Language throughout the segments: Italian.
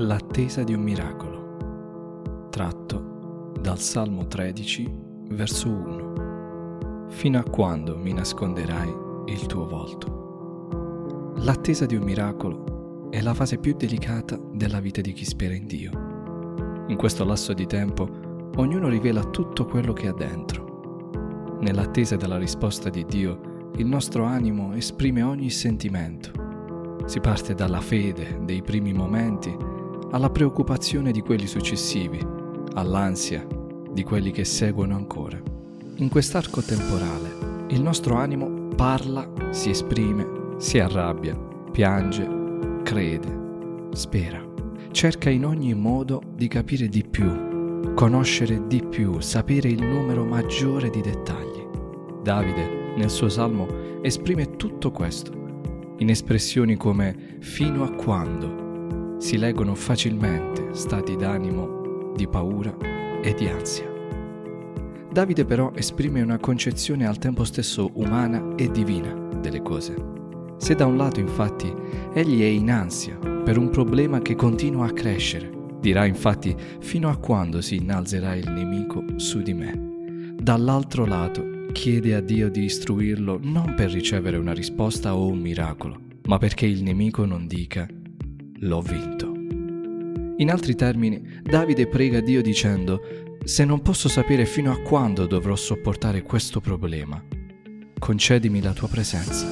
L'attesa di un miracolo, tratto dal Salmo 13, verso 1. Fino a quando mi nasconderai il tuo volto? L'attesa di un miracolo è la fase più delicata della vita di chi spera in Dio. In questo lasso di tempo ognuno rivela tutto quello che ha dentro. Nell'attesa della risposta di Dio, il nostro animo esprime ogni sentimento. Si parte dalla fede dei primi momenti alla preoccupazione di quelli successivi, all'ansia di quelli che seguono ancora. In quest'arco temporale il nostro animo parla, si esprime, si arrabbia, piange, crede, spera. Cerca in ogni modo di capire di più, conoscere di più, sapere il numero maggiore di dettagli. Davide, nel suo salmo, esprime tutto questo, in espressioni come fino a quando, si leggono facilmente stati d'animo di paura e di ansia. Davide però esprime una concezione al tempo stesso umana e divina delle cose. Se da un lato infatti egli è in ansia per un problema che continua a crescere, dirà infatti fino a quando si innalzerà il nemico su di me. Dall'altro lato chiede a Dio di istruirlo non per ricevere una risposta o un miracolo, ma perché il nemico non dica l'ho vinto. In altri termini, Davide prega Dio dicendo, se non posso sapere fino a quando dovrò sopportare questo problema, concedimi la tua presenza,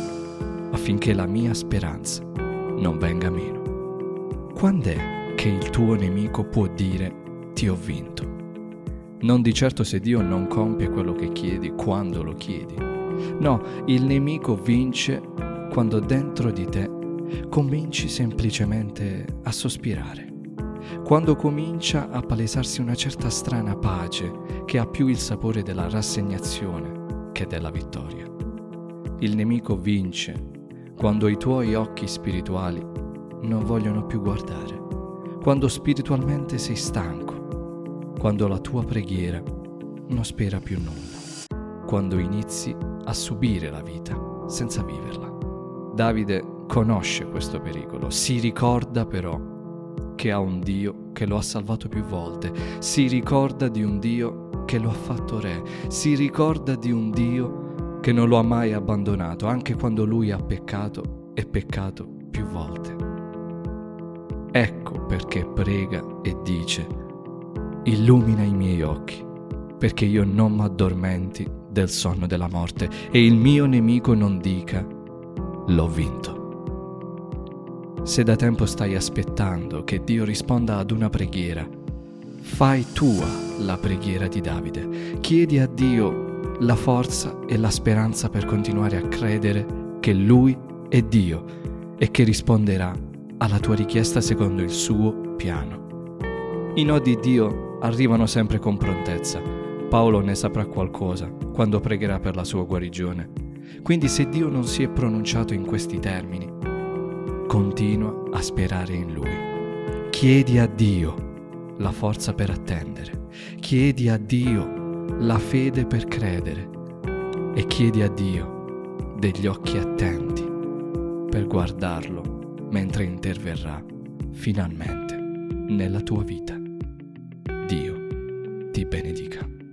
affinché la mia speranza non venga meno. Quando è che il tuo nemico può dire ti ho vinto? Non di certo se Dio non compie quello che chiedi quando lo chiedi. No, il nemico vince quando dentro di te cominci semplicemente a sospirare. Quando comincia a palesarsi una certa strana pace che ha più il sapore della rassegnazione che della vittoria. Il nemico vince quando i tuoi occhi spirituali non vogliono più guardare, quando spiritualmente sei stanco, quando la tua preghiera non spera più nulla, quando inizi a subire la vita senza viverla. Davide conosce questo pericolo, si ricorda però che ha un Dio che lo ha salvato più volte, si ricorda di un Dio che lo ha fatto re, si ricorda di un Dio che non lo ha mai abbandonato, anche quando lui ha peccato e peccato più volte. Ecco perché prega e dice, illumina i miei occhi, perché io non mi addormenti del sonno della morte e il mio nemico non dica, l'ho vinto. Se da tempo stai aspettando che Dio risponda ad una preghiera, fai tua la preghiera di Davide. Chiedi a Dio la forza e la speranza per continuare a credere che Lui è Dio e che risponderà alla tua richiesta secondo il suo piano. I no di Dio arrivano sempre con prontezza. Paolo ne saprà qualcosa quando pregherà per la sua guarigione. Quindi se Dio non si è pronunciato in questi termini, Continua a sperare in Lui. Chiedi a Dio la forza per attendere. Chiedi a Dio la fede per credere. E chiedi a Dio degli occhi attenti per guardarlo mentre interverrà finalmente nella tua vita. Dio ti benedica.